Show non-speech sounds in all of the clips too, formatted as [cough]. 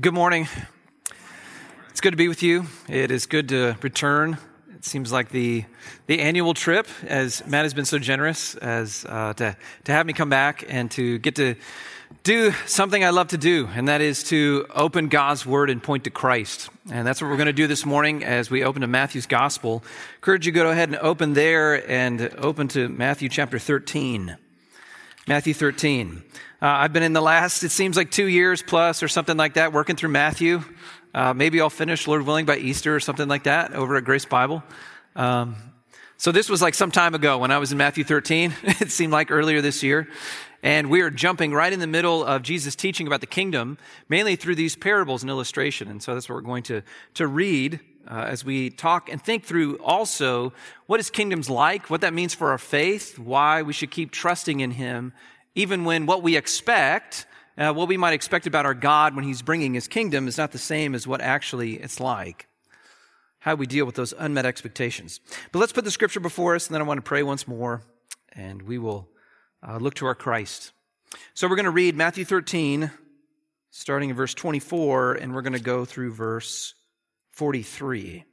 Good morning. It's good to be with you. It is good to return. It seems like the the annual trip, as Matt has been so generous as uh, to to have me come back and to get to do something I love to do, and that is to open God's Word and point to Christ. And that's what we're going to do this morning as we open to Matthew's Gospel. I encourage you to go ahead and open there and open to Matthew chapter 13. Matthew 13. Uh, I've been in the last, it seems like two years plus or something like that, working through Matthew. Uh, maybe I'll finish, Lord willing, by Easter or something like that over at Grace Bible. Um, so this was like some time ago when I was in Matthew 13. [laughs] it seemed like earlier this year. And we are jumping right in the middle of Jesus teaching about the kingdom, mainly through these parables and illustration. And so that's what we're going to, to read uh, as we talk and think through also what his kingdom's like, what that means for our faith, why we should keep trusting in him, even when what we expect, uh, what we might expect about our God when He's bringing His kingdom is not the same as what actually it's like. How we deal with those unmet expectations. But let's put the scripture before us, and then I want to pray once more, and we will uh, look to our Christ. So we're going to read Matthew 13, starting in verse 24, and we're going to go through verse 43.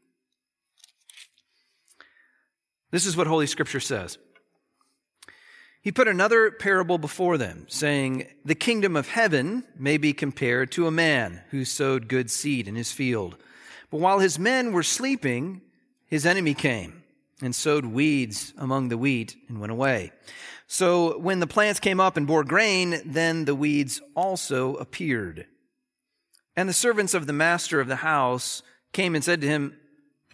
This is what Holy Scripture says. He put another parable before them, saying, The kingdom of heaven may be compared to a man who sowed good seed in his field. But while his men were sleeping, his enemy came and sowed weeds among the wheat and went away. So when the plants came up and bore grain, then the weeds also appeared. And the servants of the master of the house came and said to him,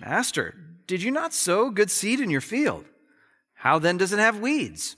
Master, did you not sow good seed in your field? How then does it have weeds?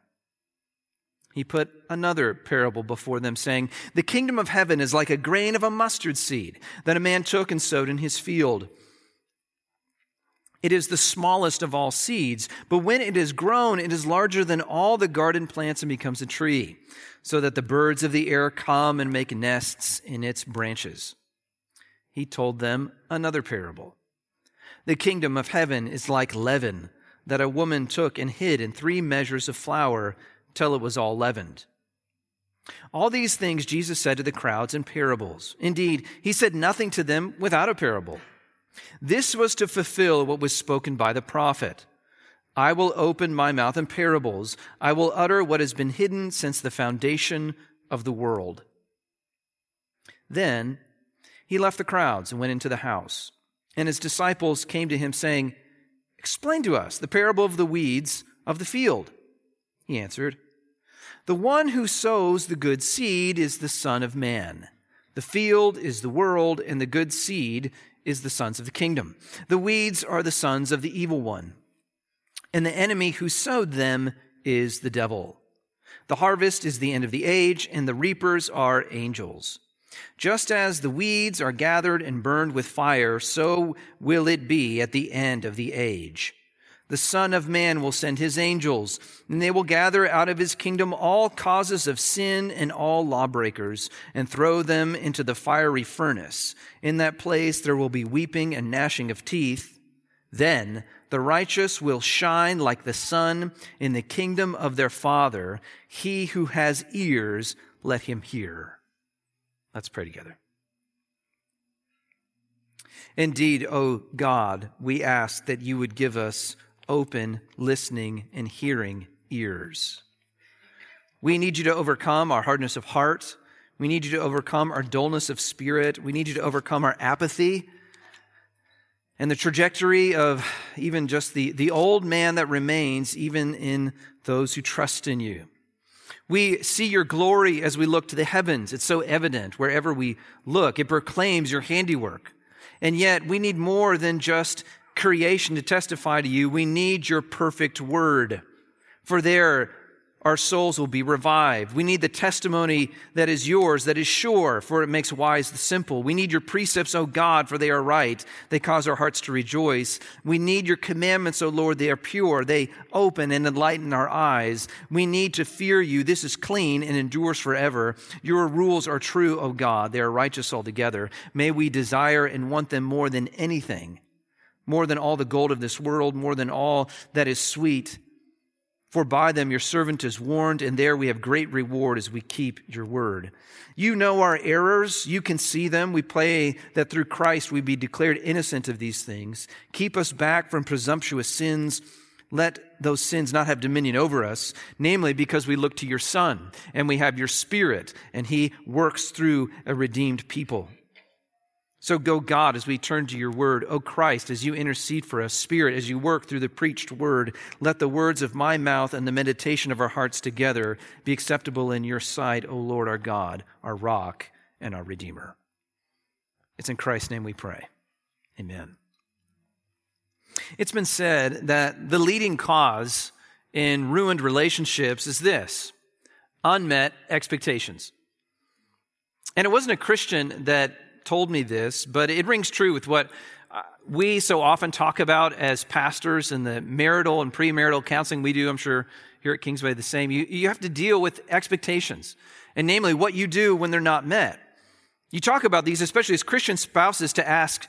He put another parable before them, saying, The kingdom of heaven is like a grain of a mustard seed that a man took and sowed in his field. It is the smallest of all seeds, but when it is grown, it is larger than all the garden plants and becomes a tree, so that the birds of the air come and make nests in its branches. He told them another parable. The kingdom of heaven is like leaven that a woman took and hid in three measures of flour till it was all leavened. All these things Jesus said to the crowds in parables. Indeed, he said nothing to them without a parable. This was to fulfill what was spoken by the prophet. I will open my mouth in parables. I will utter what has been hidden since the foundation of the world. Then he left the crowds and went into the house. And his disciples came to him, saying, Explain to us the parable of the weeds of the field. He answered, The one who sows the good seed is the Son of Man. The field is the world, and the good seed is the sons of the kingdom. The weeds are the sons of the evil one, and the enemy who sowed them is the devil. The harvest is the end of the age, and the reapers are angels. Just as the weeds are gathered and burned with fire, so will it be at the end of the age. The Son of Man will send his angels, and they will gather out of his kingdom all causes of sin and all lawbreakers, and throw them into the fiery furnace. In that place there will be weeping and gnashing of teeth. Then the righteous will shine like the sun in the kingdom of their Father. He who has ears, let him hear. Let's pray together. Indeed, O God, we ask that you would give us open listening and hearing ears. We need you to overcome our hardness of heart. We need you to overcome our dullness of spirit. We need you to overcome our apathy and the trajectory of even just the, the old man that remains, even in those who trust in you. We see your glory as we look to the heavens. It's so evident wherever we look. It proclaims your handiwork. And yet we need more than just creation to testify to you. We need your perfect word. For there, our souls will be revived. We need the testimony that is yours, that is sure, for it makes wise the simple. We need your precepts, O God, for they are right. They cause our hearts to rejoice. We need your commandments, O Lord. They are pure. They open and enlighten our eyes. We need to fear you. This is clean and endures forever. Your rules are true, O God. They are righteous altogether. May we desire and want them more than anything, more than all the gold of this world, more than all that is sweet for by them your servant is warned, and there we have great reward as we keep your word. You know our errors. You can see them. We pray that through Christ we be declared innocent of these things. Keep us back from presumptuous sins. Let those sins not have dominion over us, namely because we look to your Son and we have your Spirit, and He works through a redeemed people. So go, God, as we turn to your word. O Christ, as you intercede for us, Spirit, as you work through the preached word, let the words of my mouth and the meditation of our hearts together be acceptable in your sight, O Lord our God, our rock and our Redeemer. It's in Christ's name we pray. Amen. It's been said that the leading cause in ruined relationships is this unmet expectations. And it wasn't a Christian that told me this, but it rings true with what uh, we so often talk about as pastors in the marital and premarital counseling we do. I'm sure here at Kingsway the same. You, you have to deal with expectations, and namely what you do when they're not met. You talk about these, especially as Christian spouses, to ask,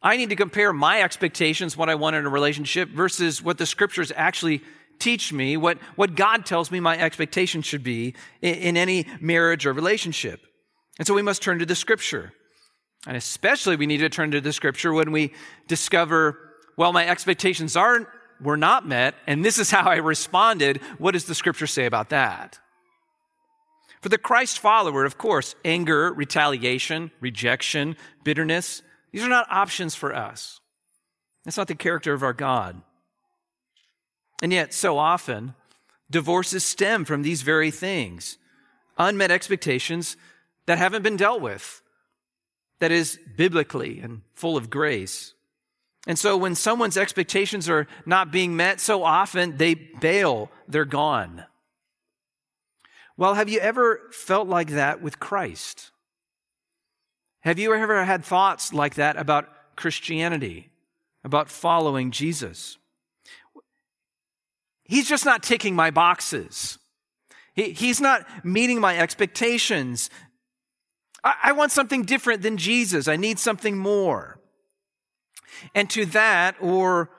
I need to compare my expectations, what I want in a relationship, versus what the scriptures actually teach me, what, what God tells me my expectations should be in, in any marriage or relationship. And so we must turn to the scripture. And especially we need to turn to the scripture when we discover, well, my expectations aren't, were not met, and this is how I responded. What does the scripture say about that? For the Christ follower, of course, anger, retaliation, rejection, bitterness, these are not options for us. That's not the character of our God. And yet, so often, divorces stem from these very things unmet expectations that haven't been dealt with that is biblically and full of grace. And so when someone's expectations are not being met, so often they bail, they're gone. Well, have you ever felt like that with Christ? Have you ever had thoughts like that about Christianity, about following Jesus? He's just not ticking my boxes. He, he's not meeting my expectations. I, want something different than Jesus. I need something more. And to that, or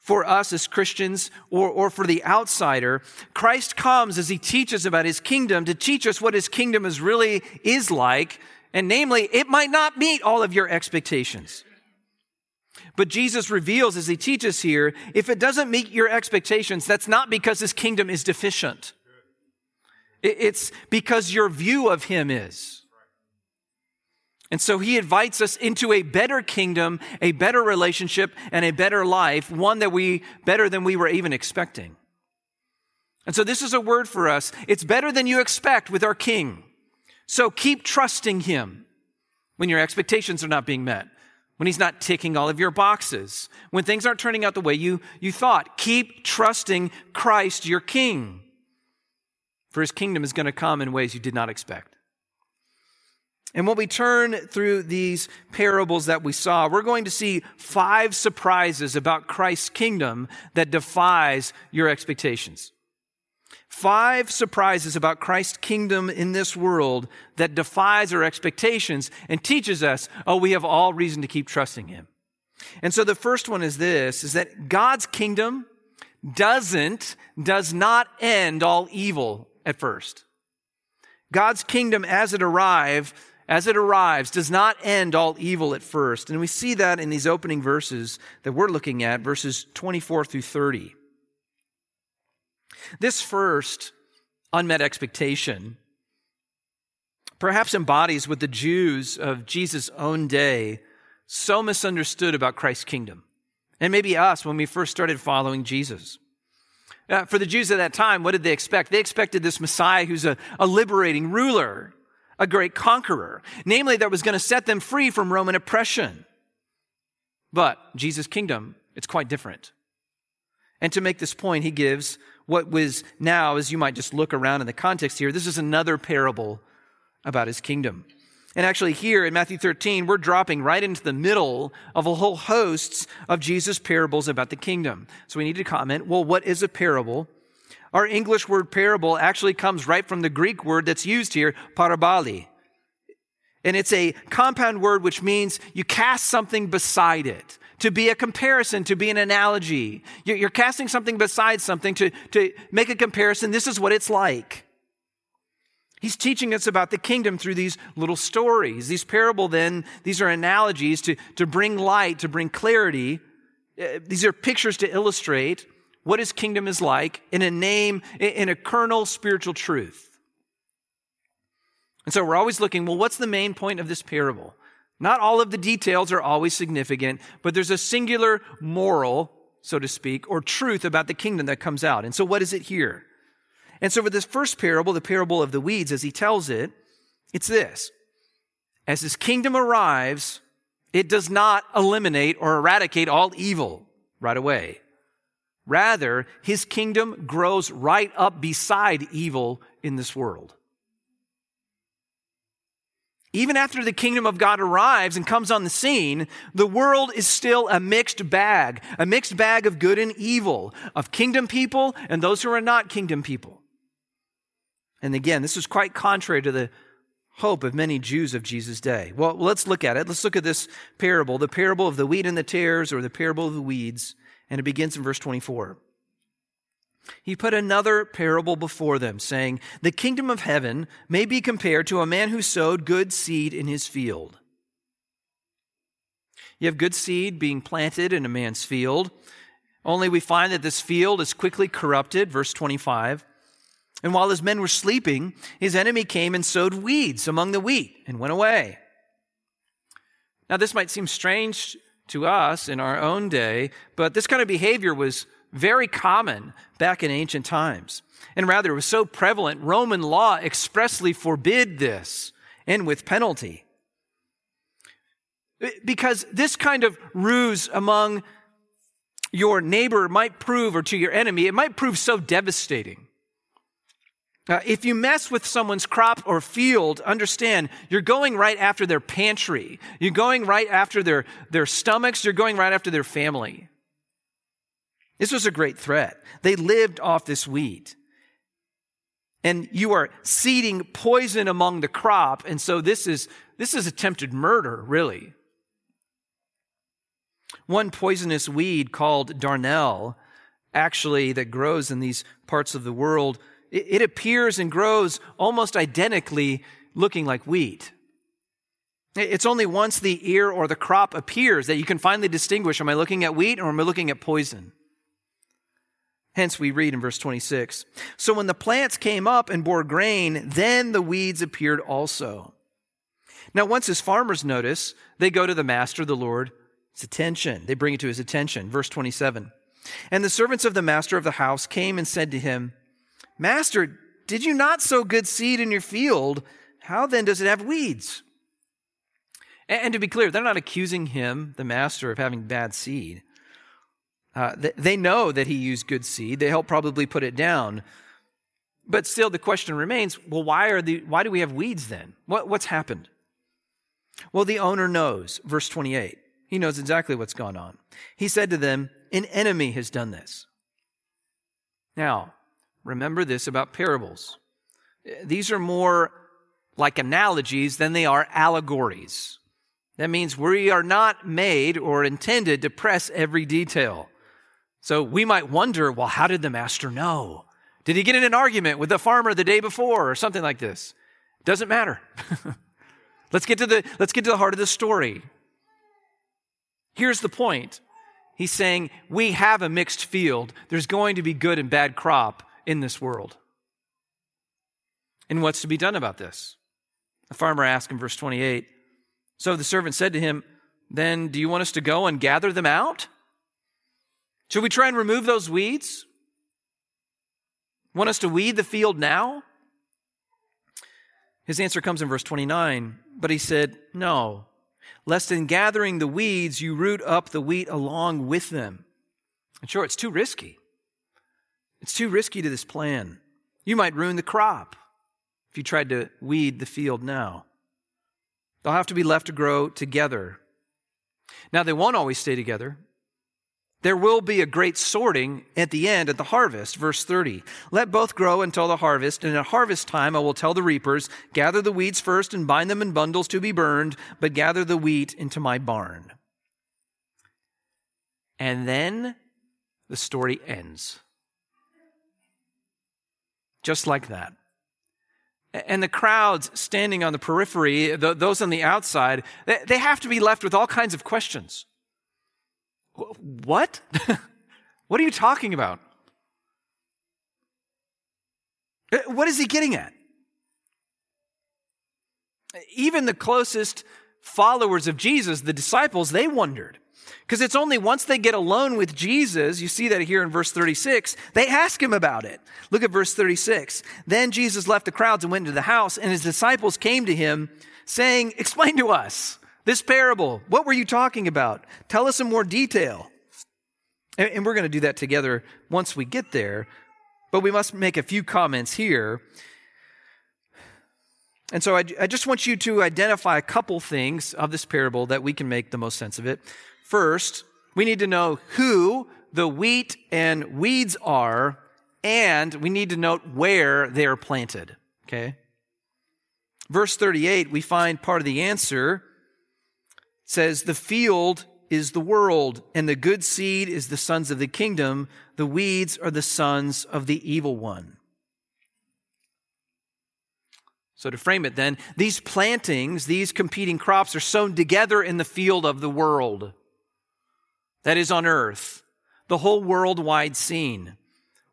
for us as Christians or, or for the outsider, Christ comes as he teaches about his kingdom to teach us what his kingdom is really is like. And namely, it might not meet all of your expectations. But Jesus reveals as he teaches here, if it doesn't meet your expectations, that's not because his kingdom is deficient. It's because your view of him is. And so he invites us into a better kingdom, a better relationship, and a better life, one that we, better than we were even expecting. And so this is a word for us. It's better than you expect with our king. So keep trusting him when your expectations are not being met, when he's not ticking all of your boxes, when things aren't turning out the way you, you thought. Keep trusting Christ, your king. For his kingdom is going to come in ways you did not expect. And when we turn through these parables that we saw, we're going to see five surprises about Christ's kingdom that defies your expectations. Five surprises about Christ's kingdom in this world that defies our expectations and teaches us, oh, we have all reason to keep trusting him. And so the first one is this, is that God's kingdom doesn't, does not end all evil at first. God's kingdom as it arrives as it arrives, does not end all evil at first. And we see that in these opening verses that we're looking at, verses 24 through 30. This first unmet expectation perhaps embodies what the Jews of Jesus' own day so misunderstood about Christ's kingdom. And maybe us when we first started following Jesus. Uh, for the Jews at that time, what did they expect? They expected this Messiah who's a, a liberating ruler a great conqueror, namely that was going to set them free from Roman oppression. But Jesus' kingdom, it's quite different. And to make this point, he gives what was now, as you might just look around in the context here, this is another parable about his kingdom. And actually, here in Matthew 13, we're dropping right into the middle of a whole host of Jesus' parables about the kingdom. So we need to comment well, what is a parable? Our English word parable actually comes right from the Greek word that's used here, parabole. And it's a compound word which means you cast something beside it to be a comparison, to be an analogy. You're casting something beside something to, to make a comparison. This is what it's like. He's teaching us about the kingdom through these little stories. These parable then, these are analogies to, to bring light, to bring clarity. Uh, these are pictures to illustrate what his kingdom is like in a name, in a kernel spiritual truth. And so we're always looking, well, what's the main point of this parable? Not all of the details are always significant, but there's a singular moral, so to speak, or truth about the kingdom that comes out. And so what is it here? And so for this first parable, the parable of the weeds, as he tells it, it's this. As his kingdom arrives, it does not eliminate or eradicate all evil right away. Rather, his kingdom grows right up beside evil in this world. Even after the kingdom of God arrives and comes on the scene, the world is still a mixed bag, a mixed bag of good and evil, of kingdom people and those who are not kingdom people. And again, this is quite contrary to the hope of many Jews of Jesus' day. Well, let's look at it. Let's look at this parable, the parable of the wheat and the tares, or the parable of the weeds. And it begins in verse 24. He put another parable before them, saying, The kingdom of heaven may be compared to a man who sowed good seed in his field. You have good seed being planted in a man's field, only we find that this field is quickly corrupted, verse 25. And while his men were sleeping, his enemy came and sowed weeds among the wheat and went away. Now, this might seem strange to us in our own day, but this kind of behavior was very common back in ancient times. And rather, it was so prevalent, Roman law expressly forbid this, and with penalty. Because this kind of ruse among your neighbor might prove, or to your enemy, it might prove so devastating. Uh, if you mess with someone's crop or field, understand you're going right after their pantry. You're going right after their, their stomachs. You're going right after their family. This was a great threat. They lived off this wheat. And you are seeding poison among the crop. And so this is, this is attempted murder, really. One poisonous weed called darnel, actually, that grows in these parts of the world, it, appears and grows almost identically looking like wheat. It's only once the ear or the crop appears that you can finally distinguish am I looking at wheat or am I looking at poison? Hence, we read in verse 26 So when the plants came up and bore grain, then the weeds appeared also. Now, once his farmers notice, they go to the master, the Lord, his attention. They bring it to his attention. Verse 27. And the servants of the master of the house came and said to him, Master, did you not sow good seed in your field? How then does it have weeds? And to be clear, they're not accusing him, the master, of having bad seed. Uh, they know that he used good seed. They help probably put it down. But still, the question remains well, why, are the, why do we have weeds then? What, what's happened? Well, the owner knows. Verse 28. He knows exactly what's gone on. He said to them, An enemy has done this. Now, remember this about parables. These are more like analogies than they are allegories. That means we are not made or intended to press every detail. So we might wonder, well, how did the master know? Did he get in an argument with the farmer the day before or something like this? Doesn't matter. [laughs] let's get to the let's get to the heart of the story. Here's the point. He's saying we have a mixed field. There's going to be good and bad crop in this world. And what's to be done about this? The farmer asked in verse 28. So the servant said to him, Then do you want us to go and gather them out? Should we try and remove those weeds? Want us to weed the field now? His answer comes in verse 29. But he said, No, lest in gathering the weeds you root up the wheat along with them. And sure, it's too risky. It's too risky to this plan. You might ruin the crop if you tried to weed the field now. They'll have to be left to grow together. Now, they won't always stay together. There will be a great sorting at the end, at the harvest. Verse 30. Let both grow until the harvest, and at harvest time I will tell the reapers, gather the weeds first and bind them in bundles to be burned, but gather the wheat into my barn. And then the story ends. Just like that. And the crowds standing on the periphery, those on the outside, they have to be left with all kinds of questions. What? [laughs] what are you talking about? Uh, what is he getting at? Even the closest followers of Jesus, the disciples, they wondered. Because it's only once they get alone with Jesus, you see that here in verse 36, they ask him about it. Look at verse 36. Then Jesus left the crowds and went into the house, and his disciples came to him, saying, Explain to us. This parable, what were you talking about? Tell us in more detail. And we're going to do that together once we get there, but we must make a few comments here. And so I, I, just want you to identify a couple things of this parable that we can make the most sense of it. First, we need to know who the wheat and weeds are, and we need to note where they are planted. Okay? Verse 38, we find part of the answer it says, The field is the world, and the good seed is the sons of the kingdom. The weeds are the sons of the evil one. So, to frame it then, these plantings, these competing crops are sown together in the field of the world. That is on earth, the whole worldwide scene.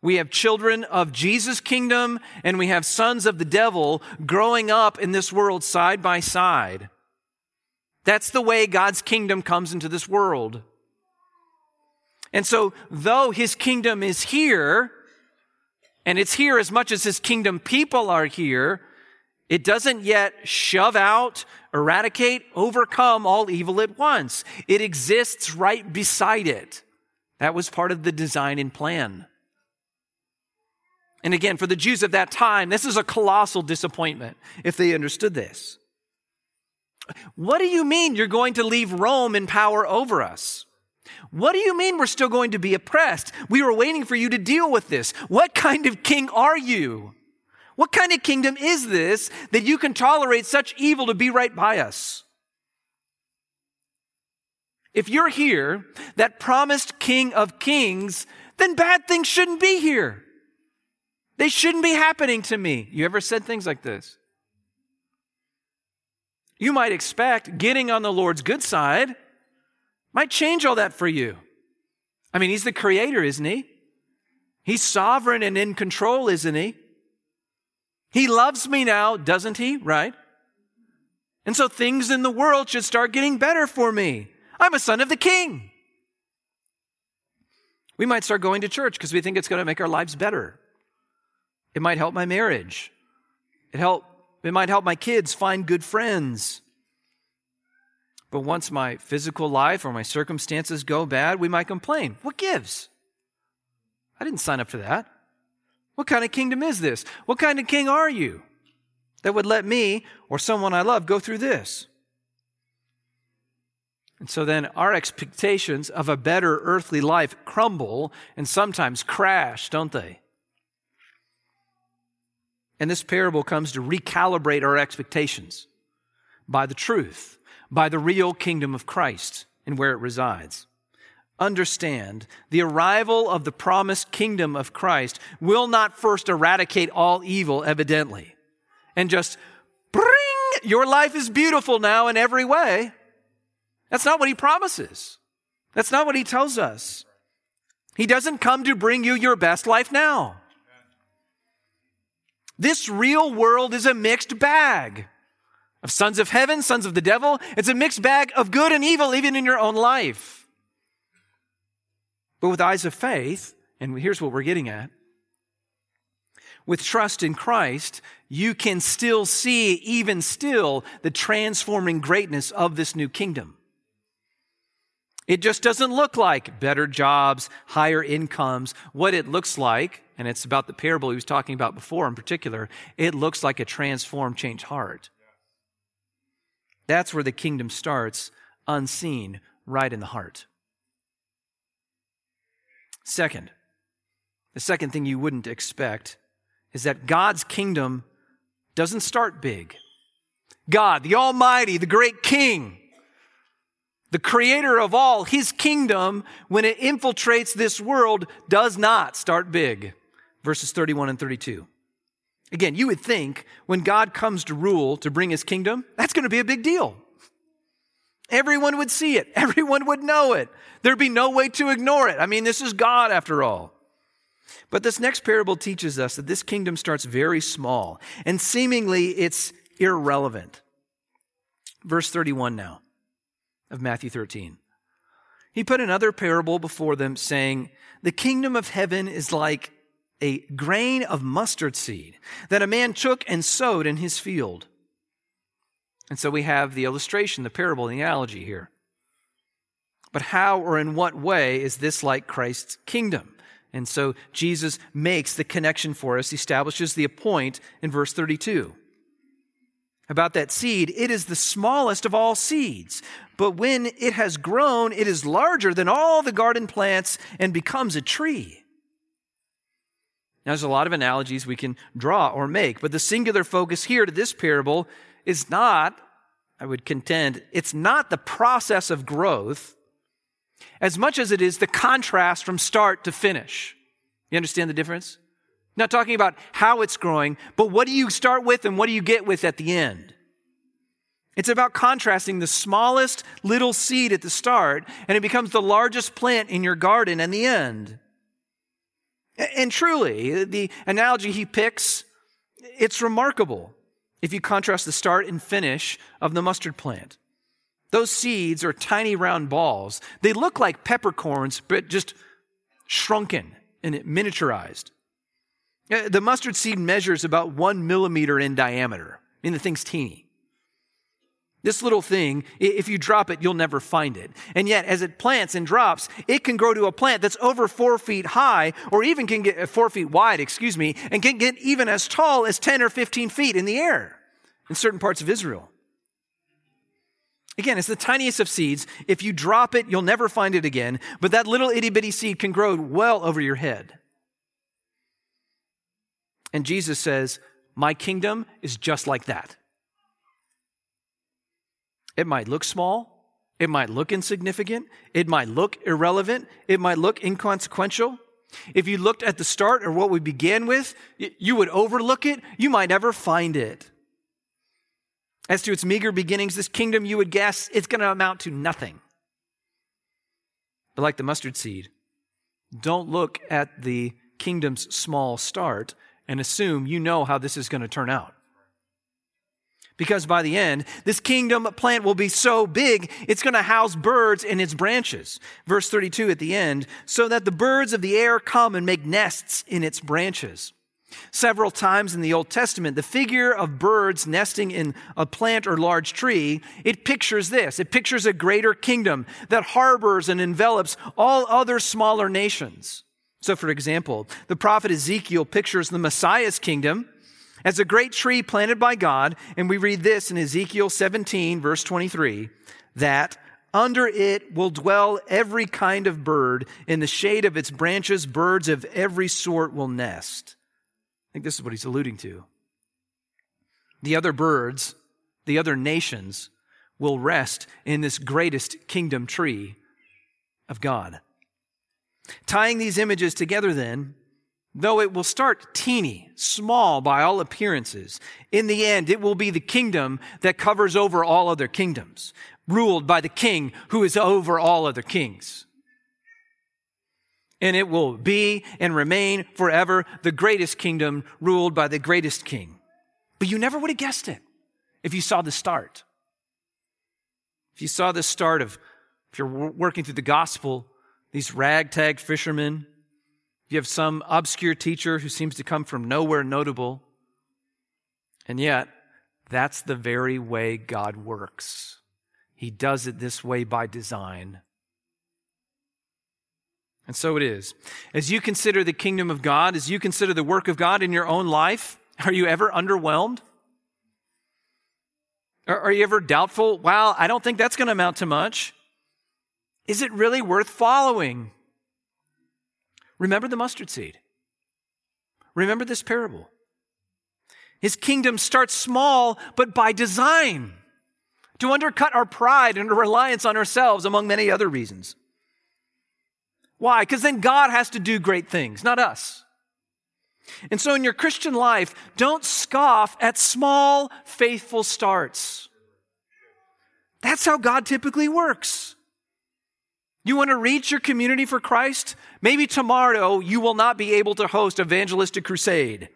We have children of Jesus' kingdom and we have sons of the devil growing up in this world side by side. That's the way God's kingdom comes into this world. And so, though his kingdom is here, and it's here as much as his kingdom people are here, it doesn't yet shove out, eradicate, overcome all evil at once. It exists right beside it. That was part of the design and plan. And again, for the Jews of that time, this is a colossal disappointment if they understood this. What do you mean you're going to leave Rome in power over us? What do you mean we're still going to be oppressed? We were waiting for you to deal with this. What kind of king are you? What kind of kingdom is this that you can tolerate such evil to be right by us? If you're here, that promised king of kings, then bad things shouldn't be here. They shouldn't be happening to me. You ever said things like this? You might expect getting on the Lord's good side might change all that for you. I mean, He's the creator, isn't He? He's sovereign and in control, isn't He? He loves me now, doesn't He? Right? And so things in the world should start getting better for me. I'm a son of the king. We might start going to church because we think it's going to make our lives better. It might help my marriage. It help it might help my kids find good friends. But once my physical life or my circumstances go bad, we might complain. What gives? I didn't sign up for that. What kind of kingdom is this? What kind of king are you that would let me or someone I love go through this? And so then our expectations of a better earthly life crumble and sometimes crash, don't they? And this parable comes to recalibrate our expectations by the truth, by the real kingdom of Christ and where it resides. Understand the arrival of the promised kingdom of Christ will not first eradicate all evil, evidently, and just bring your life is beautiful now in every way. That's not what he promises. That's not what he tells us. He doesn't come to bring you your best life now. This real world is a mixed bag of sons of heaven, sons of the devil. It's a mixed bag of good and evil, even in your own life. But with eyes of faith, and here's what we're getting at with trust in Christ, you can still see, even still, the transforming greatness of this new kingdom. It just doesn't look like better jobs, higher incomes. What it looks like, and it's about the parable he was talking about before in particular, it looks like a transformed, changed heart. That's where the kingdom starts, unseen, right in the heart. Second, the second thing you wouldn't expect is that God's kingdom doesn't start big. God, the Almighty, the great King, the creator of all, his kingdom, when it infiltrates this world, does not start big. Verses 31 and 32. Again, you would think when God comes to rule, to bring his kingdom, that's going to be a big deal. Everyone would see it. [laughs] Everyone would know it. There'd be no way to ignore it. I mean, this is God after all. But this next parable teaches us that this kingdom starts very small and seemingly it's irrelevant. Verse 31 now of Matthew 13. He put another parable before them, saying, The kingdom of heaven is like a grain of mustard seed that a man took and sowed in his field. And so we have the illustration, the parable, the analogy here. But how or in what way is this like Christ's kingdom? And so Jesus makes the connection for us, establishes the point in verse 32. About that seed, it is the smallest of all seeds, but when it has grown, it is larger than all the garden plants and becomes a tree. Now, there's a lot of analogies we can draw or make, but the singular focus here to this parable is not, I would contend, it's not the process of growth as much as it is the contrast from start to finish. You understand the difference? Not talking about how it's growing, but what do you start with and what do you get with at the end? It's about contrasting the smallest little seed at the start and it becomes the largest plant in your garden in the end. And truly, the analogy he picks, it's remarkable if you contrast the start and finish of the mustard plant. Those seeds are tiny round balls. They look like peppercorns, but just shrunken and miniaturized. Uh, the mustard seed measures about one millimeter in diameter. I mean, the thing's teeny. This little thing, if you drop it, you'll never find it. And yet, as it plants and drops, it can grow to a plant that's over four feet high, or even can get uh, four feet wide, excuse me, and can get even as tall as 10 or 15 feet in the air in certain parts of Israel. Again, it's the tiniest of seeds. If you drop it, you'll never find it again. But that little itty bitty seed can grow well over your head. And Jesus says, My kingdom is just like that. It might look small. It might look insignificant. It might look irrelevant. It might look inconsequential. If you looked at the start or what we began with, you would overlook it. You might never find it. As to its meager beginnings, this kingdom, you would guess it's going to amount to nothing. But like the mustard seed, don't look at the kingdom's small start and assume you know how this is going to turn out. Because by the end, this kingdom plant will be so big, it's going to house birds in its branches. Verse 32 at the end, so that the birds of the air come and make nests in its branches. Several times in the Old Testament, the figure of birds nesting in a plant or large tree, it pictures this. It pictures a greater kingdom that harbors and envelops all other smaller nations. So, for example, the prophet Ezekiel pictures the Messiah's kingdom as a great tree planted by God, and we read this in Ezekiel 17, verse 23, that under it will dwell every kind of bird. In the shade of its branches, birds of every sort will nest. I think this is what he's alluding to. The other birds, the other nations, will rest in this greatest kingdom tree of God. Tying these images together, then, Though it will start teeny, small by all appearances, in the end it will be the kingdom that covers over all other kingdoms, ruled by the king who is over all other kings. And it will be and remain forever the greatest kingdom ruled by the greatest king. But you never would have guessed it if you saw the start. If you saw the start of, if you're working through the gospel, these ragtag fishermen, you have some obscure teacher who seems to come from nowhere notable. And yet, that's the very way God works. He does it this way by design. And so it is. As you consider the kingdom of God, as you consider the work of God in your own life, are you ever underwhelmed? Are you ever doubtful? Wow, I don't think that's going to amount to much. Is it really worth following? Remember the mustard seed. Remember this parable. His kingdom starts small, but by design, to undercut our pride and our reliance on ourselves, among many other reasons. Why? Because then God has to do great things, not us. And so in your Christian life, don't scoff at small, faithful starts. That's how God typically works. You want to reach your community for Christ? Maybe tomorrow you will not be able to host evangelistic crusade.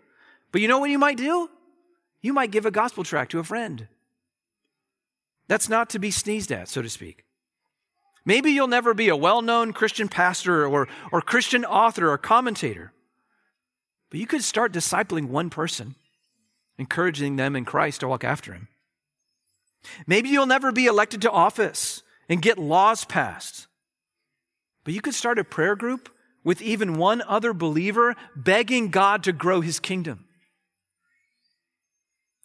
But you know what you might do? You might give a gospel tract to a friend. That's not to be sneezed at, so to speak. Maybe you'll never be a well known Christian pastor or, or Christian author or commentator. But you could start discipling one person, encouraging them in Christ to walk after him. Maybe you'll never be elected to office and get laws passed. But you could start a prayer group with even one other believer begging God to grow his kingdom.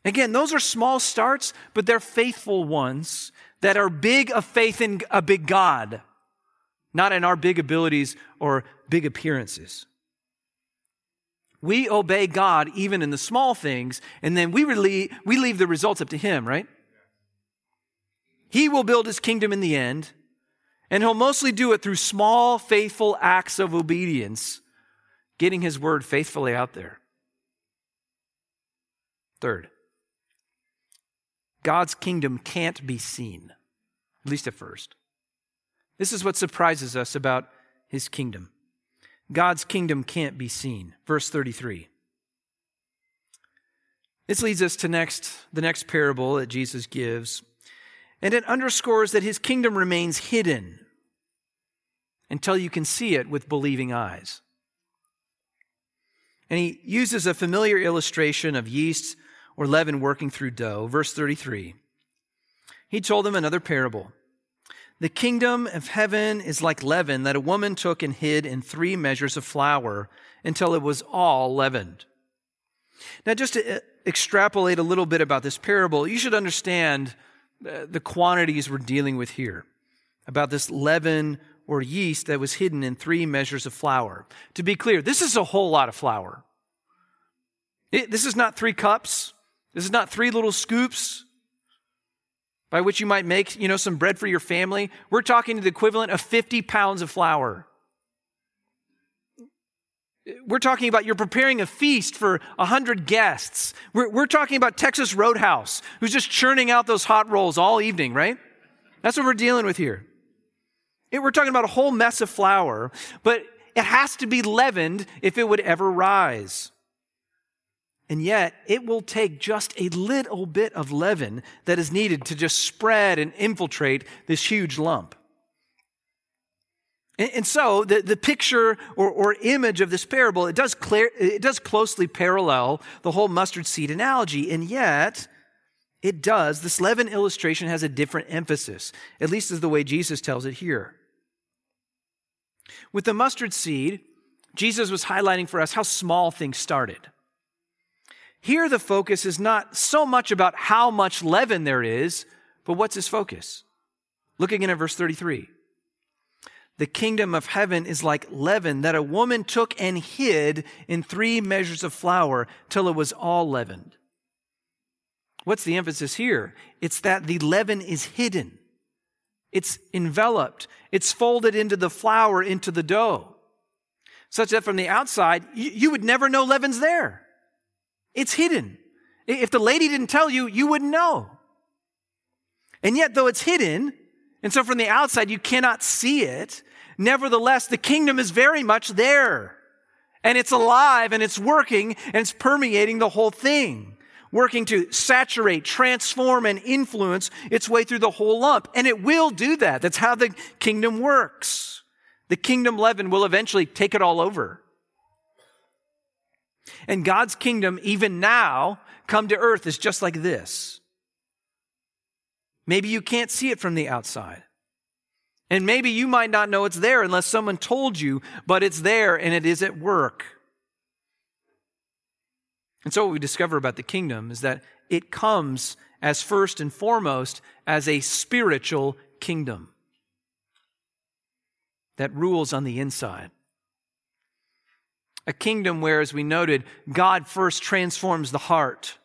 Again, those are small starts, but they're faithful ones that are big of faith in a big God, not in our big abilities or big appearances. We obey God even in the small things, and then we, we leave the results up to Him, right? He will build His kingdom in the end, and He'll mostly do it through small, faithful acts of obedience, getting His word faithfully out there. Third, God's kingdom can't be seen, at least at first. This is what surprises us about His kingdom. God's kingdom can't be seen. Verse 33. This leads us to next, the next parable that Jesus gives. And it underscores that his kingdom remains hidden until you can see it with believing eyes. And he uses a familiar illustration of yeast or leaven working through dough. Verse 33. He told them another parable. The kingdom of heaven is like leaven that a woman took and hid in three measures of flour until it was all leavened. Now, just to uh, extrapolate a little bit about this parable, you should understand uh, the quantities we're dealing with here about this leaven or yeast that was hidden in three measures of flour. To be clear, this is a whole lot of flour. It, this is not three cups. This is not three little scoops by which you might make, you know, some bread for your family. We're talking to the equivalent of 50 pounds of flour. We're talking about you're preparing a feast for 100 guests. We're, we're talking about Texas Roadhouse, who's just churning out those hot rolls all evening, right? That's what we're dealing with here. It, we're talking about a whole mess of flour, but it has to be leavened if it would ever rise. And yet, it will take just a little bit of leaven that is needed to just spread and infiltrate this huge lump. And, so, the, the picture or, or image of this parable, it does, clear, it does closely parallel the whole mustard seed analogy. And yet, it does. This leaven illustration has a different emphasis, at least as the way Jesus tells it here. With the mustard seed, Jesus was highlighting for us how small things started. Here, the focus is not so much about how much leaven there is, but what's his focus? Look again at verse 33. The kingdom of heaven is like leaven that a woman took and hid in three measures of flour till it was all leavened. What's the emphasis here? It's that the leaven is hidden. It's enveloped. It's folded into the flour, into the dough, such that from the outside, you, would never know leaven's there. It's hidden. If the lady didn't tell you, you wouldn't know. And yet, though it's hidden, and so from the outside you cannot see it, nevertheless, the kingdom is very much there. And it's alive and it's working and it's permeating the whole thing, working to saturate, transform, and influence its way through the whole lump. And it will do that. That's how the kingdom works. The kingdom leaven will eventually take it all over. And God's kingdom, even now, come to earth is just like this. Maybe you can't see it from the outside. And maybe you might not know it's there unless someone told you, but it's there and it is at work. And so, what we discover about the kingdom is that it comes as first and foremost as a spiritual kingdom that rules on the inside. A kingdom where, as we noted, God first transforms the heart.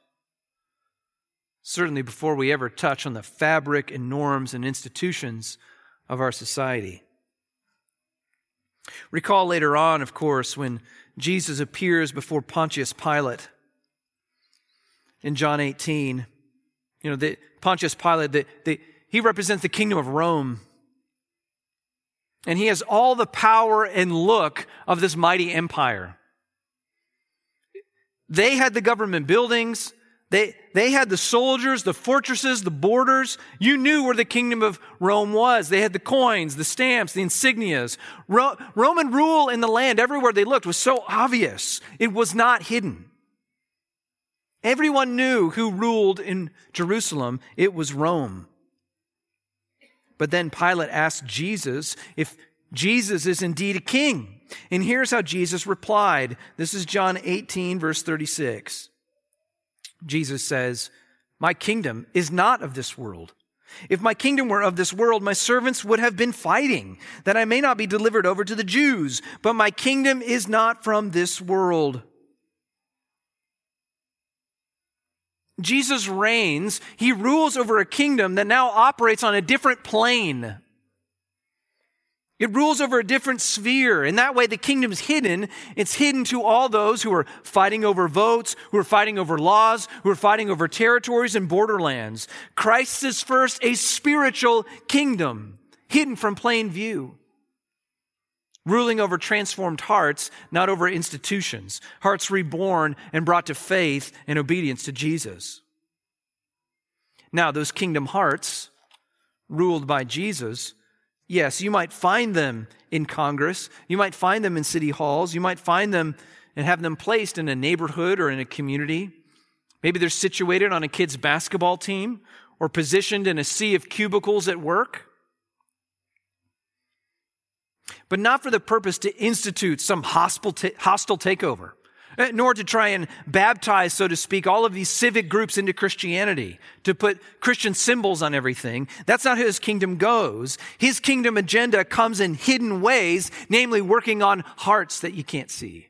Certainly before we ever touch on the fabric and norms and institutions of our society. Recall later on, of course, when Jesus appears before Pontius Pilate in John 18. You know, the, Pontius Pilate, the, the, he represents the kingdom of Rome. And he has all the power and look of this mighty empire. They had the government buildings. They, they had the soldiers, the fortresses, the borders. You knew where the kingdom of Rome was. They had the coins, the stamps, the insignias. Ro- Roman rule in the land everywhere they looked was so obvious. It was not hidden. Everyone knew who ruled in Jerusalem. It was Rome. But then Pilate asked Jesus if Jesus is indeed a king. And here's how Jesus replied. This is John 18, verse 36. Jesus says, My kingdom is not of this world. If my kingdom were of this world, my servants would have been fighting, that I may not be delivered over to the Jews. But my kingdom is not from this world. Jesus reigns. He rules over a kingdom that now operates on a different plane. It rules over a different sphere. In that way, the kingdom's hidden. It's hidden to all those who are fighting over votes, who are fighting over laws, who are fighting over territories and borderlands. Christ is first a spiritual kingdom, hidden from plain view. Ruling over transformed hearts, not over institutions. Hearts reborn and brought to faith and obedience to Jesus. Now, those kingdom hearts, ruled by Jesus, Yes, you might find them in Congress. You might find them in city halls. You might find them and have them placed in a neighborhood or in a community. Maybe they're situated on a kid's basketball team or positioned in a sea of cubicles at work. But not for the purpose to institute some hostile, takeover. Uh, nor to try and baptize, so to speak, all of these civic groups into Christianity, to put Christian symbols on everything. That's not how his kingdom goes. His kingdom agenda comes in hidden ways, namely working on hearts that you can't see.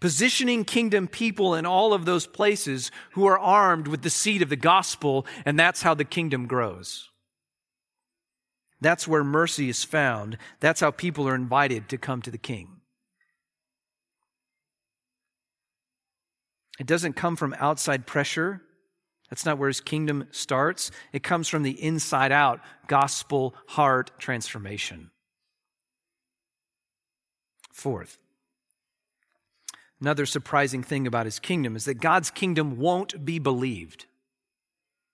Positioning kingdom people in all of those places who are armed with the seed of the gospel, and that's how the kingdom grows. That's where mercy is found. That's how people are invited to come to the king. It doesn't come from outside pressure. That's not where his kingdom starts. It comes from the inside out gospel heart transformation. Fourth, another surprising thing about his kingdom is that God's kingdom won't be believed.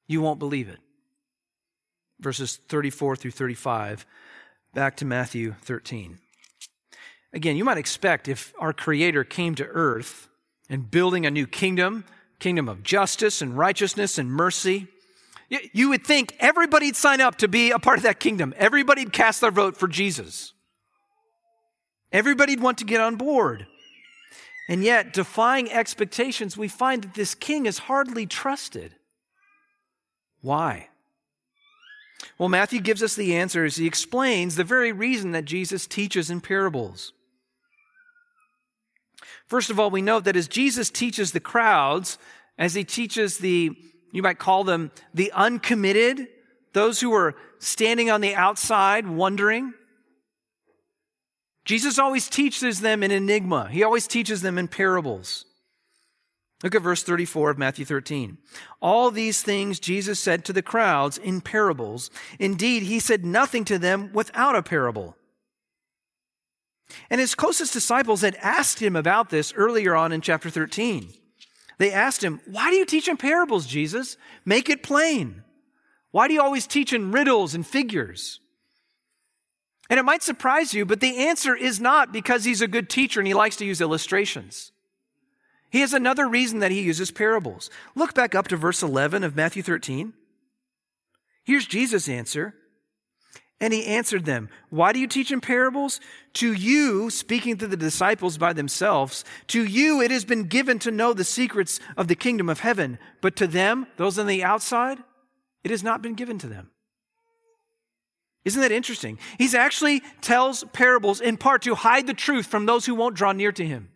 You won't believe it. Verses 34 through 35, back to Matthew 13. Again, you might expect if our Creator came to earth, and building a new kingdom, kingdom of justice and righteousness and mercy. You would think everybody'd sign up to be a part of that kingdom. Everybody'd cast their vote for Jesus. Everybody'd want to get on board. And yet, defying expectations, we find that this king is hardly trusted. Why? Well, Matthew gives us the answer as he explains the very reason that Jesus teaches in parables. First of all, we know that as Jesus teaches the crowds, as he teaches the, you might call them the uncommitted, those who are standing on the outside wondering, Jesus always teaches them in enigma. He always teaches them in parables. Look at verse 34 of Matthew 13. All these things Jesus said to the crowds in parables. Indeed, he said nothing to them without a parable. And his closest disciples had asked him about this earlier on in chapter 13. They asked him, Why do you teach in parables, Jesus? Make it plain. Why do you always teach in riddles and figures? And it might surprise you, but the answer is not because he's a good teacher and he likes to use illustrations. He has another reason that he uses parables. Look back up to verse 11 of Matthew 13. Here's Jesus' answer. And he answered them, Why do you teach in parables? To you, speaking to the disciples by themselves, to you it has been given to know the secrets of the kingdom of heaven, but to them, those on the outside, it has not been given to them. Isn't that interesting? He's actually tells parables in part to hide the truth from those who won't draw near to him.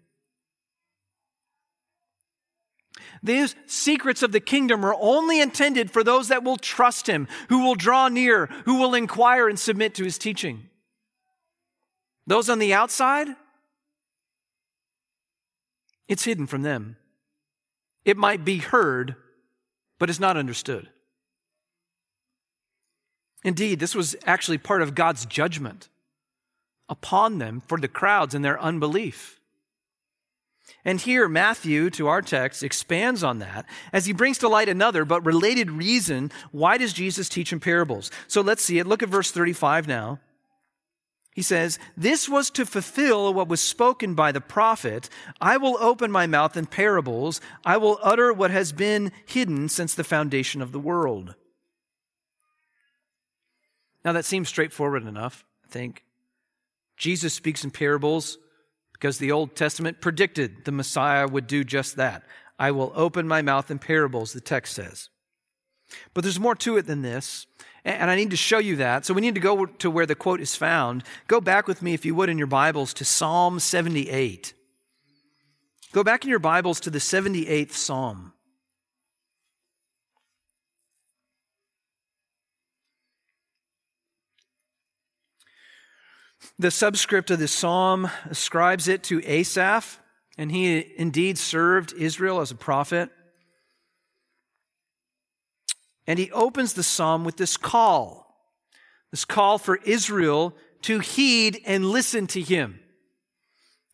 These secrets of the kingdom are only intended for those that will trust him, who will draw near, who will inquire and submit to his teaching. Those on the outside, it's hidden from them. It might be heard, but it's not understood. Indeed, this was actually part of God's judgment upon them for the crowds and their unbelief. And here, Matthew, to our text, expands on that as he brings to light another but related reason why does Jesus teach in parables? So let's see it. Look at verse 35 now. He says, This was to fulfill what was spoken by the prophet I will open my mouth in parables, I will utter what has been hidden since the foundation of the world. Now, that seems straightforward enough, I think. Jesus speaks in parables because the Old Testament predicted the Messiah would do just that. I will open my mouth in parables, the text says. But there's more to it than this, and I need to show you that. So we need to go to where the quote is found. Go back with me, if you would, in your Bibles to Psalm 78. Go back in your Bibles to the 78th Psalm. The subscript of the psalm ascribes it to Asaph, and he indeed served Israel as a prophet. And he opens the psalm with this call this call for Israel to heed and listen to him.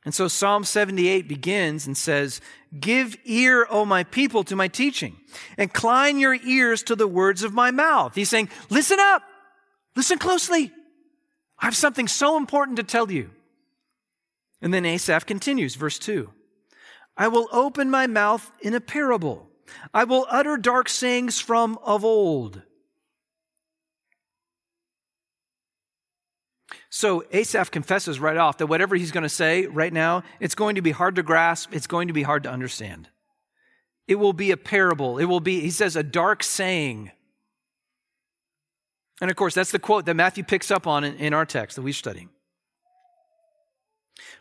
And so Psalm 78 begins and says, Give ear, O my people, to my teaching. Incline your ears to the words of my mouth. He's saying, Listen up. Listen closely. I have something so important to tell you. And then Asaph continues, verse 2 I will open my mouth in a parable, I will utter dark sayings from of old. So Asaph confesses right off that whatever he's going to say right now, it's going to be hard to grasp, it's going to be hard to understand. It will be a parable. It will be, he says, a dark saying. And of course, that's the quote that Matthew picks up on in, our text that we're studying.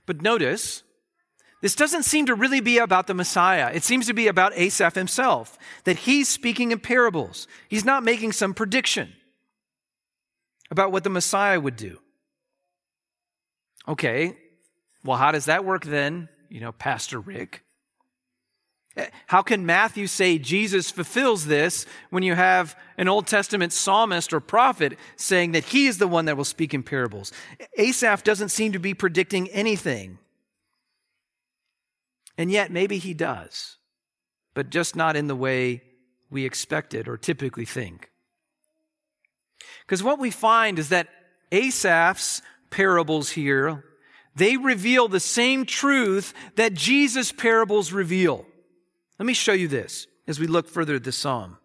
But notice, this doesn't seem to really be about the Messiah. It seems to be about Asaph himself, that he's speaking in parables. He's not making some prediction about what the Messiah would do. Okay, well, how does that work then, you know, Pastor Rick? How can Matthew say Jesus fulfills this when you have an Old Testament psalmist or prophet saying that he is the one that will speak in parables? Asaph doesn't seem to be predicting anything. And yet, maybe he does, but just not in the way we expect it or typically think. Because what we find is that Asaph's parables here, they reveal the same truth that Jesus' parables reveal. Let me show you this as we look further at the psalm.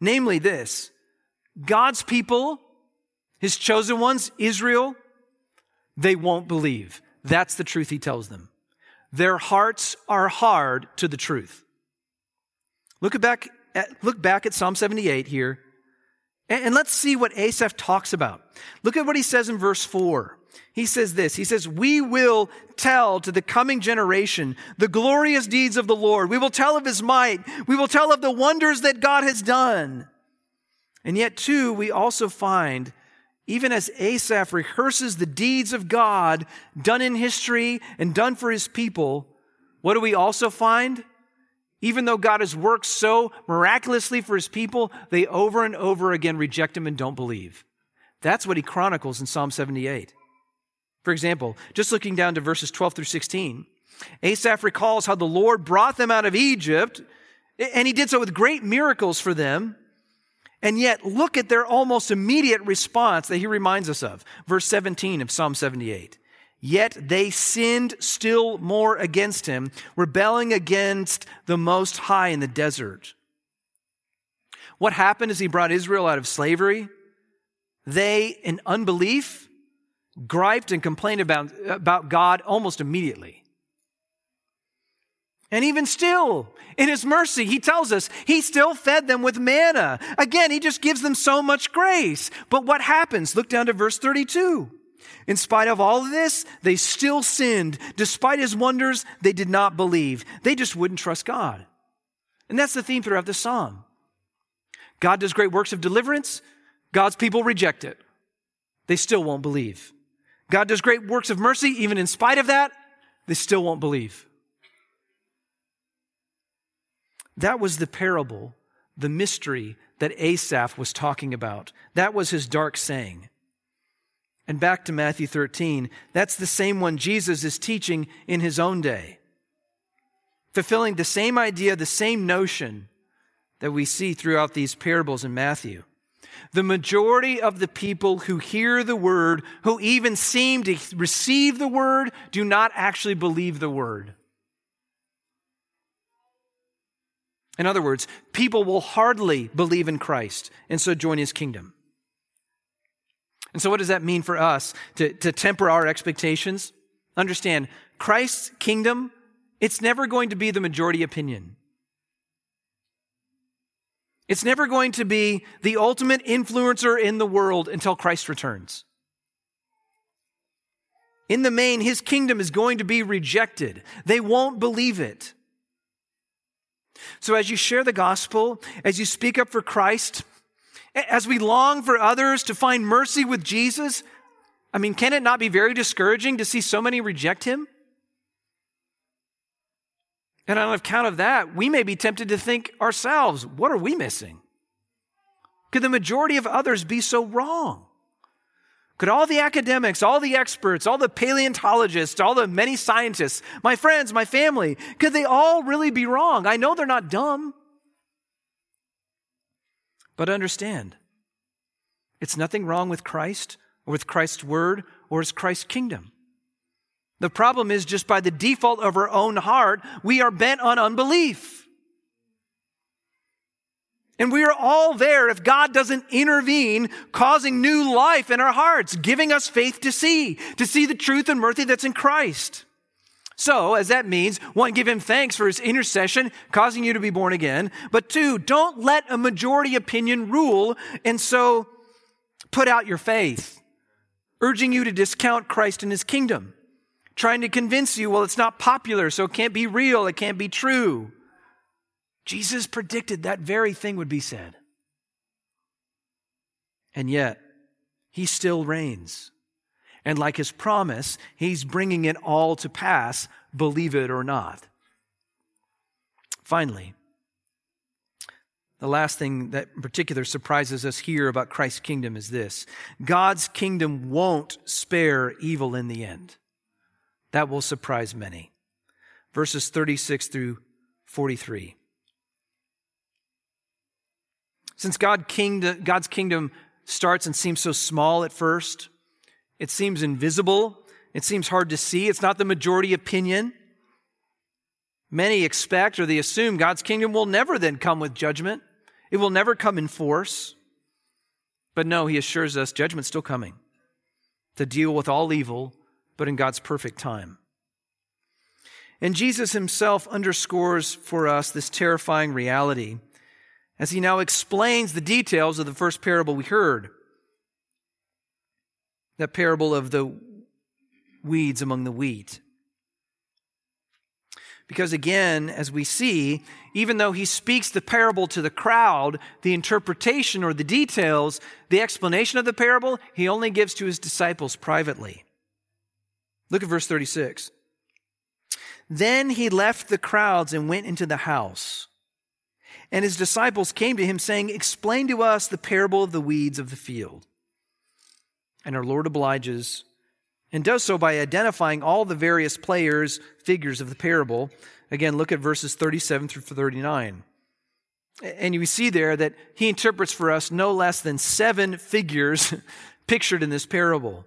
Namely, this God's people, his chosen ones, Israel, they won't believe. That's the truth he tells them. Their hearts are hard to the truth. Look back at, look back at Psalm 78 here, and, and let's see what Asaph talks about. Look at what he says in verse 4 he says this He says, We will tell to the coming generation the glorious deeds of the Lord. We will tell of his might. We will tell of the wonders that God has done. And yet, too, we also find, even as Asaph rehearses the deeds of God done in history and done for his people, what do we also find? Even though God has worked so miraculously for his people, they over and over again reject him and don't believe. That's what he chronicles in Psalm 78. For example, just looking down to verses 12 through 16, Asaph recalls how the Lord brought them out of Egypt, and he did so with great miracles for them. And yet, look at their almost immediate response that he reminds us of. Verse 17 of Psalm 78. Yet they sinned still more against him, rebelling against the Most High in the desert. What happened as he brought Israel out of slavery? they, in unbelief, griped and complained about, about God almost immediately. And even still, in his mercy, he tells us he still fed them with manna. Again, he just gives them so much grace. But what happens? Look down to verse 32. In spite of all of this, they still sinned. Despite his wonders, they did not believe. They just wouldn't trust God. And that's the theme throughout the psalm. God does great works of deliverance. God's people reject it. They still won't believe. God does great works of mercy. Even in spite of that, they still won't believe. That was the parable, the mystery that Asaph was talking about. That was his dark saying. And back to Matthew 13, that's the same one Jesus is teaching in his own day, fulfilling the same idea, the same notion that we see throughout these parables in Matthew. The majority of the people who hear the word, who even seem to receive the word, do not actually believe the word. In other words, people will hardly believe in Christ and so join his kingdom. And so, what does that mean for us to, to temper our expectations? Understand, Christ's kingdom, it's never going to be the majority opinion. It's never going to be the ultimate influencer in the world until Christ returns. In the main, his kingdom is going to be rejected. They won't believe it. So, as you share the gospel, as you speak up for Christ, as we long for others to find mercy with Jesus, I mean, can it not be very discouraging to see so many reject him? And on account of that, we may be tempted to think ourselves, what are we missing? Could the majority of others be so wrong? Could all the academics, all the experts, all the paleontologists, all the many scientists, my friends, my family, could they all really be wrong? I know they're not dumb. But understand, it's nothing wrong with Christ or with Christ's word or with Christ's kingdom. The problem is just by the default of our own heart, we are bent on unbelief. And we are all there if God doesn't intervene, causing new life in our hearts, giving us faith to see, to see the truth and mercy that's in Christ. So, as that means, one, give him thanks for his intercession, causing you to be born again. But two, don't let a majority opinion rule, and so put out your faith, urging you to discount Christ and his kingdom, trying to convince you, well, it's not popular, so it can't be real, it can't be true. Jesus predicted that very thing would be said. And yet, he still reigns. And like his promise, he's bringing it all to pass, believe it or not. Finally, the last thing that in particular surprises us here about Christ's kingdom is this God's kingdom won't spare evil in the end. That will surprise many. Verses 36 through 43. Since God God's kingdom starts and seems so small at first, it seems invisible. It seems hard to see. It's not the majority opinion. Many expect or they assume God's kingdom will never then come with judgment. It will never come in force. But no, he assures us judgment's still coming to deal with all evil, but in God's perfect time. And Jesus himself underscores for us this terrifying reality as he now explains the details of the first parable we heard that parable of the weeds among the wheat. Because again, as we see, even though he speaks the parable to the crowd, the interpretation or the details, the explanation of the parable, he only gives to his disciples privately. Look at verse 36. Then he left the crowds and went into the house. And his disciples came to him, saying, Explain to us the parable of the weeds of the field. And our Lord obliges and does so by identifying all the various players, figures of the parable. Again, look at verses 37 through 39. And you see there that he interprets for us no less than seven figures [laughs] pictured in this parable.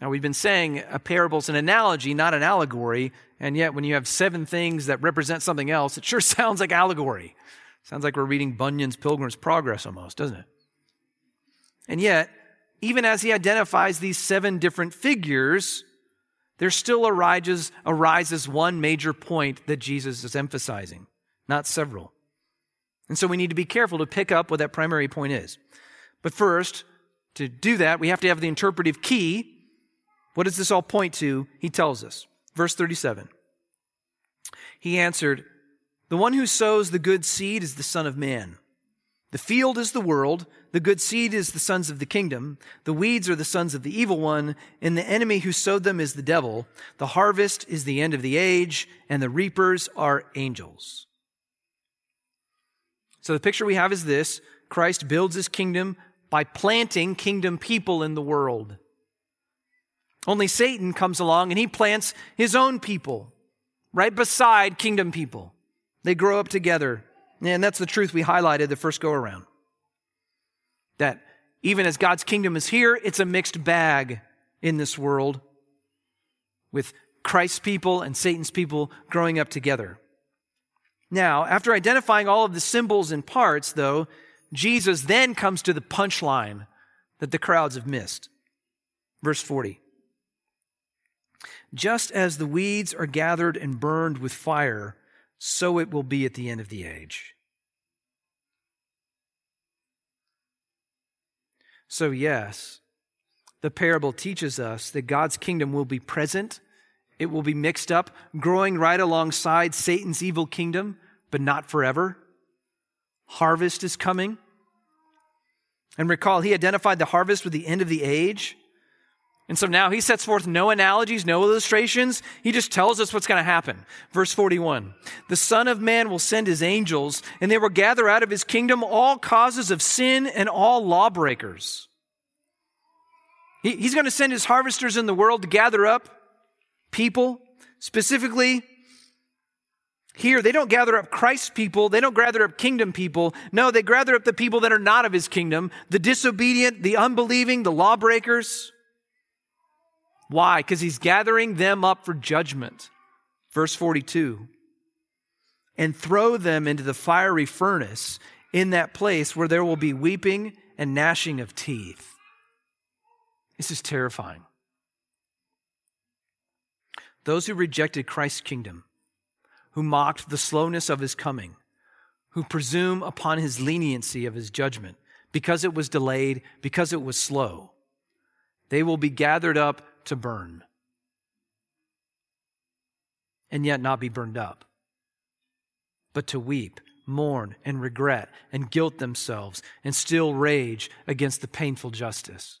Now, we've been saying a parable is an analogy, not an allegory. And yet, when you have seven things that represent something else, it sure [laughs] sounds like allegory. Sounds like we're reading Bunyan's Pilgrim's Progress almost, doesn't it? And yet, even as he identifies these seven different figures, there still arises, arises one major point that Jesus is emphasizing, not several. And so we need to be careful to pick up what that primary point is. But first, to do that, we have to have the interpretive key. What does this all point to? He tells us. Verse 37. He answered, The one who sows the good seed is the Son of Man. The field is the world, the good seed is the sons of the kingdom, the weeds are the sons of the evil one, and the enemy who sowed them is the devil. The harvest is the end of the age, and the reapers are angels. So the picture we have is this Christ builds his kingdom by planting kingdom people in the world. Only Satan comes along and he plants his own people right beside kingdom people. They grow up together. And that's the truth we highlighted the first go around. That even as God's kingdom is here, it's a mixed bag in this world with Christ's people and Satan's people growing up together. Now, after identifying all of the symbols and parts, though, Jesus then comes to the punchline that the crowds have missed. Verse 40. Just as the weeds are gathered and burned with fire, so it will be at the end of the age. So, yes, the parable teaches us that God's kingdom will be present, it will be mixed up, growing right alongside Satan's evil kingdom, but not forever. Harvest is coming. And recall, he identified the harvest with the end of the age. And so now he sets forth no analogies, no illustrations. He just tells us what's going to happen. Verse 41 The Son of Man will send his angels, and they will gather out of his kingdom all causes of sin and all lawbreakers. he's going to send his harvesters in the world to gather up people, specifically here, they don't gather up Christ's people. They don't gather up kingdom people. No, they gather up the people that are not of his kingdom, the disobedient, the unbelieving, the lawbreakers. Why? Because he's gathering them up for judgment. Verse 42 and throw them into the fiery furnace in that place where there will be weeping and gnashing of teeth. This is terrifying. Those who rejected Christ's kingdom, who mocked the slowness of his coming, who presume upon his leniency of his judgment, because it was delayed, because it was slow, they will be gathered up to burn and yet not be burned up, but to weep, mourn, and regret and guilt themselves and still rage against the painful justice.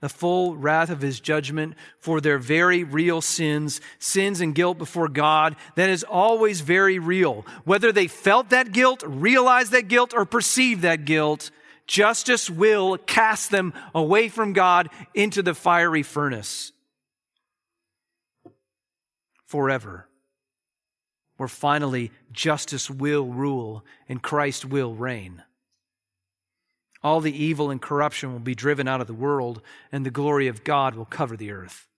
The full wrath of his judgment for their very real sins, sins and guilt before God, that is always very real. Whether they felt that guilt, realized that guilt, or perceived that guilt, Justice will cast them away from God into the fiery furnace forever. Where finally justice will rule and Christ will reign. All the evil and corruption will be driven out of the world, and the glory of God will cover the earth.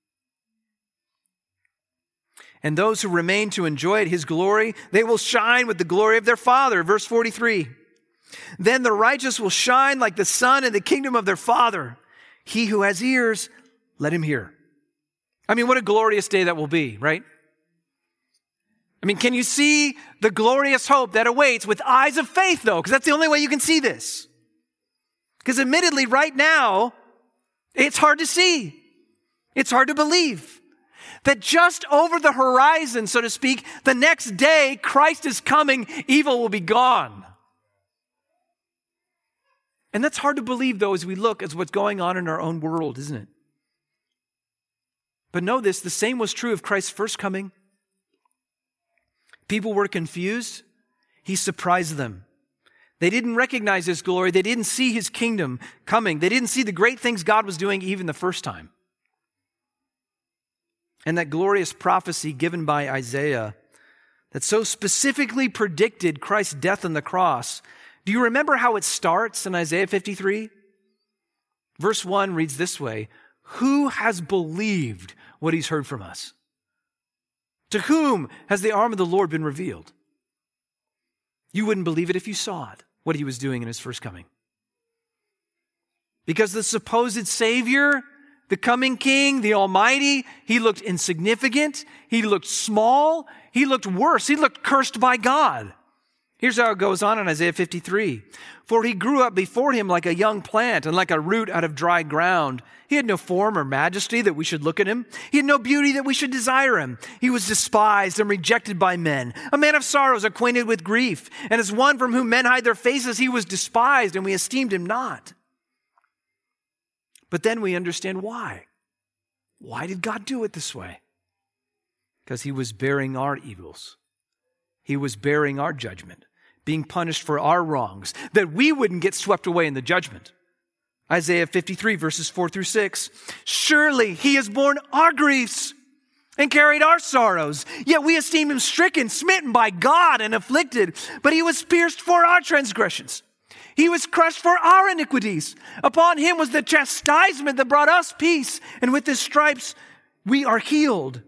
And those who remain to enjoy it, his glory, they will shine with the glory of their Father. Verse 43. Then the righteous will shine like the sun in the kingdom of their Father. He who has ears, let him hear. I mean, what a glorious day that will be, right? I mean, can you see the glorious hope that awaits with eyes of faith, though? Because that's the only way you can see this. Because admittedly, right now, it's hard to see. It's hard to believe that just over the horizon, so to speak, the next day Christ is coming, evil will be gone. And that's hard to believe, though, as we look at what's going on in our own world, isn't it? But know this the same was true of Christ's first coming. People were confused, he surprised them. They didn't recognize his glory, they didn't see his kingdom coming, they didn't see the great things God was doing even the first time. And that glorious prophecy given by Isaiah that so specifically predicted Christ's death on the cross do you remember how it starts in Isaiah 53? Verse 1 reads this way Who has believed what he's heard from us? To whom has the arm of the Lord been revealed? You wouldn't believe it if you saw it, what he was doing in his first coming. Because the supposed Savior, the coming King, the Almighty, he looked insignificant. He looked small. He looked worse. He looked cursed by God. Here's how it goes on in Isaiah 53. For he grew up before him like a young plant and like a root out of dry ground. He had no form or majesty that we should look at him. He had no beauty that we should desire him. He was despised and rejected by men, a man of sorrows, acquainted with grief. And as one from whom men hide their faces, he was despised and we esteemed him not. But then we understand why. Why did God do it this way? Because he was bearing our evils. He was bearing our judgment, being punished for our wrongs, that we wouldn't get swept away in the judgment. Isaiah 53, verses 4 through 6. Surely he has borne our griefs and carried our sorrows. Yet we esteem him stricken, smitten by God, and afflicted. But he was pierced for our transgressions. He was crushed for our iniquities. Upon him was the chastisement that brought us peace, and with his stripes we are healed.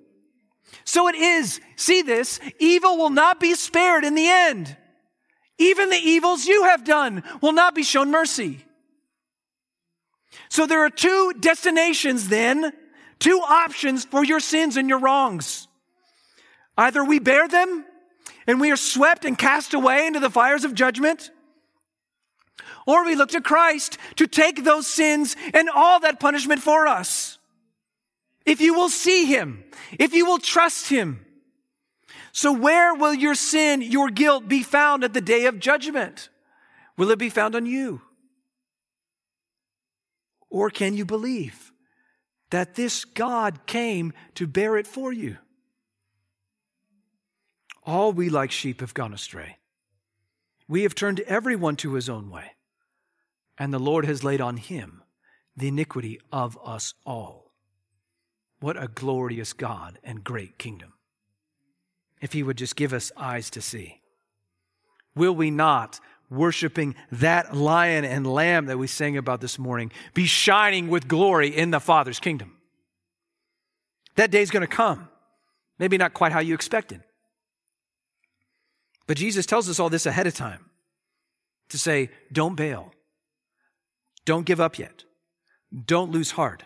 So it is, see this, evil will not be spared in the end. Even the evils you have done will not be shown mercy. So there are two destinations then, two options for your sins and your wrongs. Either we bear them and we are swept and cast away into the fires of judgment, or we look to Christ to take those sins and all that punishment for us. If you will see Him, if you will trust Him. So where will your sin, your guilt be found at the day of judgment? Will it be found on you? Or can you believe that this God came to bear it for you? All we like sheep have gone astray. We have turned everyone to his own way and the Lord has laid on him the iniquity of us all. What a glorious God and great kingdom. If he would just give us eyes to see. Will we not, worshiping that lion and lamb that we sang about this morning, be shining with glory in the Father's kingdom? That day's going to come. Maybe not quite how you expected. But Jesus tells us all this ahead of time to say, don't bail. Don't give up yet. Don't lose heart.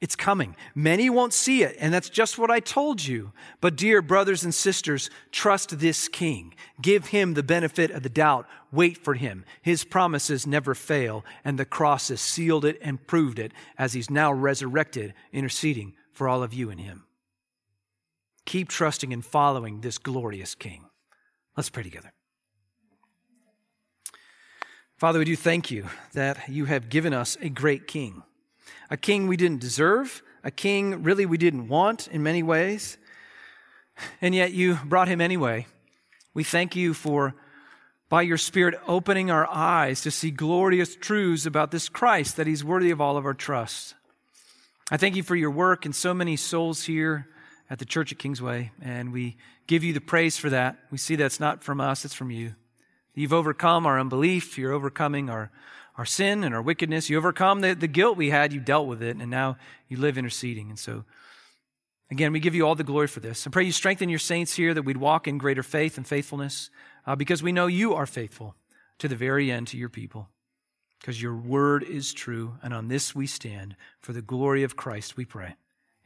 It's coming. Many won't see it, and that's just what I told you. But, dear brothers and sisters, trust this king. Give him the benefit of the doubt. Wait for him. His promises never fail, and the cross has sealed it and proved it as he's now resurrected, interceding for all of you in him. Keep trusting and following this glorious king. Let's pray together. Father, we do thank you that you have given us a great king, a king we didn't deserve, a king really we didn't want in many ways, and yet you brought him anyway. We thank you for, by your Spirit, opening our eyes to see glorious truths about this Christ, that he's worthy of all of our trust. I thank you for your work in so many souls here at the Church at Kingsway, and we give you the praise for that. We see that's not from us, it's from you. You've overcome our unbelief. You're overcoming our, our sin and our wickedness. You overcome the, the guilt we had. You dealt with it, and now you live interceding. And so, again, we give you all the glory for this. I pray you strengthen your saints here that we'd walk in greater faith and faithfulness uh, because we know you are faithful to the very end to your people. Because your word is true, and on this we stand. For the glory of Christ, we pray.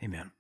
Amen.